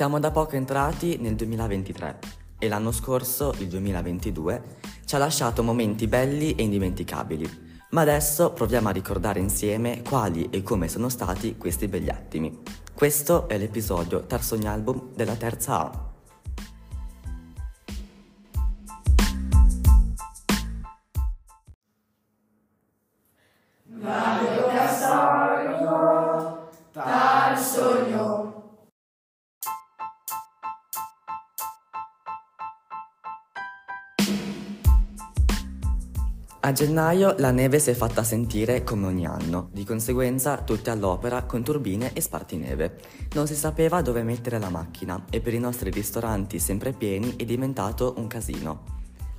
Siamo da poco entrati nel 2023 e l'anno scorso, il 2022, ci ha lasciato momenti belli e indimenticabili. Ma adesso proviamo a ricordare insieme quali e come sono stati questi begli attimi. Questo è l'episodio Tarsogni Album della terza A. A gennaio la neve si è fatta sentire come ogni anno, di conseguenza tutti all'opera con turbine e spartineve. Non si sapeva dove mettere la macchina e per i nostri ristoranti sempre pieni è diventato un casino.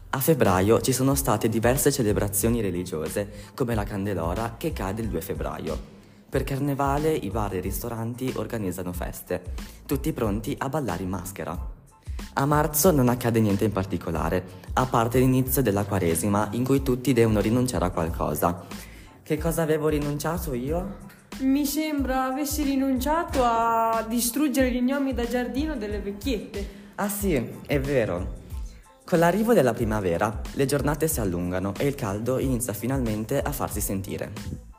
A febbraio ci sono state diverse celebrazioni religiose, come la Candelora che cade il 2 febbraio. Per Carnevale i bar e i ristoranti organizzano feste, tutti pronti a ballare in maschera. A marzo non accade niente in particolare, a parte l'inizio della Quaresima in cui tutti devono rinunciare a qualcosa. Che cosa avevo rinunciato io? Mi sembra avessi rinunciato a distruggere gli gnomi da giardino delle vecchiette. Ah sì, è vero. Con l'arrivo della primavera le giornate si allungano e il caldo inizia finalmente a farsi sentire.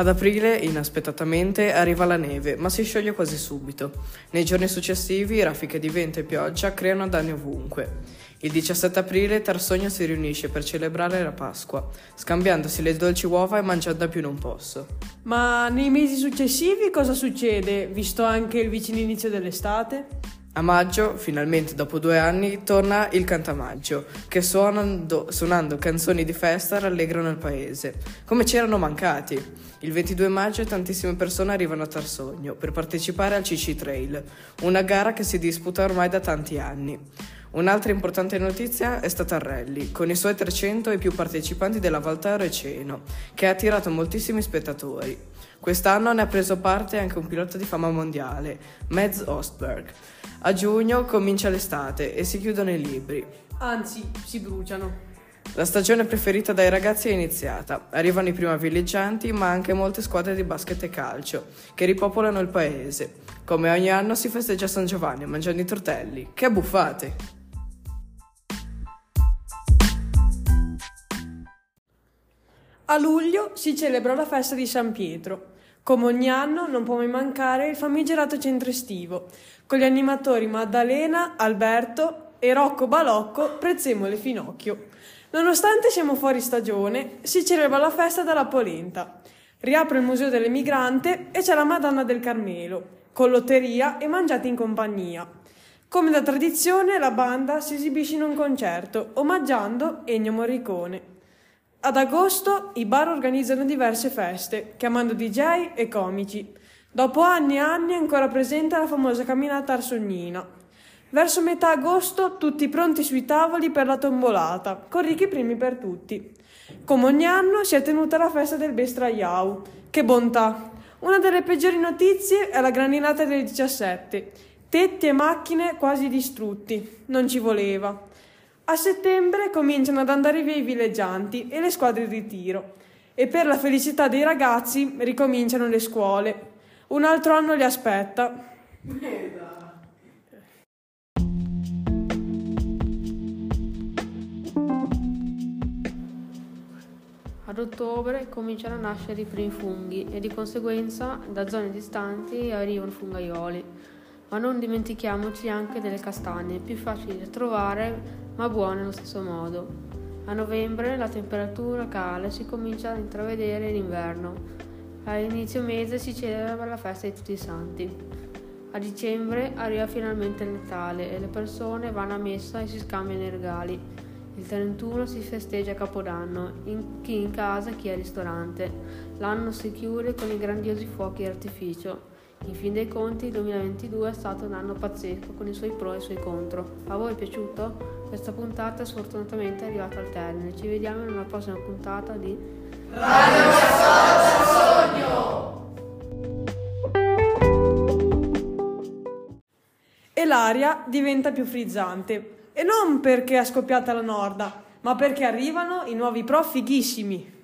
Ad aprile, inaspettatamente, arriva la neve, ma si scioglie quasi subito. Nei giorni successivi, raffiche di vento e pioggia creano danni ovunque. Il 17 aprile Tarsogno si riunisce per celebrare la Pasqua, scambiandosi le dolci uova e mangiando a più non posso. Ma nei mesi successivi cosa succede, visto anche il vicino inizio dell'estate? A maggio, finalmente dopo due anni, torna il Cantamaggio, che suonando, suonando canzoni di festa rallegrano il paese, come c'erano mancati. Il 22 maggio tantissime persone arrivano a Tarsogno per partecipare al CC Trail, una gara che si disputa ormai da tanti anni. Un'altra importante notizia è stata rally, con i suoi 300 e più partecipanti della Valtaro e Ceno, che ha attirato moltissimi spettatori. Quest'anno ne ha preso parte anche un pilota di fama mondiale, Mads Ostberg. A giugno comincia l'estate e si chiudono i libri. Anzi, si bruciano. La stagione preferita dai ragazzi è iniziata. Arrivano i primi villeggianti, ma anche molte squadre di basket e calcio, che ripopolano il paese. Come ogni anno si festeggia San Giovanni mangiando i tortelli. Che abbuffate! A luglio si celebra la festa di San Pietro. Come ogni anno non può mai mancare il famigerato centro estivo, con gli animatori Maddalena, Alberto e Rocco Balocco, Prezzemolo e Finocchio. Nonostante siamo fuori stagione, si celebra la festa della polenta. Riapre il Museo dell'Emigrante e c'è la Madonna del Carmelo, con lotteria e mangiate in compagnia. Come da tradizione, la banda si esibisce in un concerto, omaggiando Ennio Morricone. Ad agosto i bar organizzano diverse feste, chiamando DJ e comici. Dopo anni e anni è ancora presente la famosa camminata arsognina. Verso metà agosto tutti pronti sui tavoli per la tombolata, con ricchi primi per tutti. Come ogni anno si è tenuta la festa del Bestraiau. Che bontà! Una delle peggiori notizie è la grandinata del 17. Tetti e macchine quasi distrutti. Non ci voleva. A settembre cominciano ad andare via i villeggianti e le squadre di tiro. E per la felicità dei ragazzi ricominciano le scuole. Un altro anno li aspetta. Ad ottobre cominciano a nascere i primi funghi e di conseguenza da zone distanti arrivano fungaioli. Ma non dimentichiamoci anche delle castagne, più facili da trovare ma buone allo stesso modo. A novembre la temperatura cala e si comincia a intravedere l'inverno. A inizio mese si celebra la festa di tutti i santi. A dicembre arriva finalmente il Natale e le persone vanno a messa e si scambiano i regali. Il 31 si festeggia Capodanno, in, chi in casa chi al ristorante. L'anno si chiude con i grandiosi fuochi d'artificio. In fin dei conti il 2022 è stato un anno pazzesco con i suoi pro e i suoi contro. A voi è piaciuto? Questa puntata sfortunatamente è arrivata al termine. Ci vediamo in una prossima puntata di Radio Sogno! E l'aria diventa più frizzante. E non perché è scoppiata la norda, ma perché arrivano i nuovi pro fighissimi.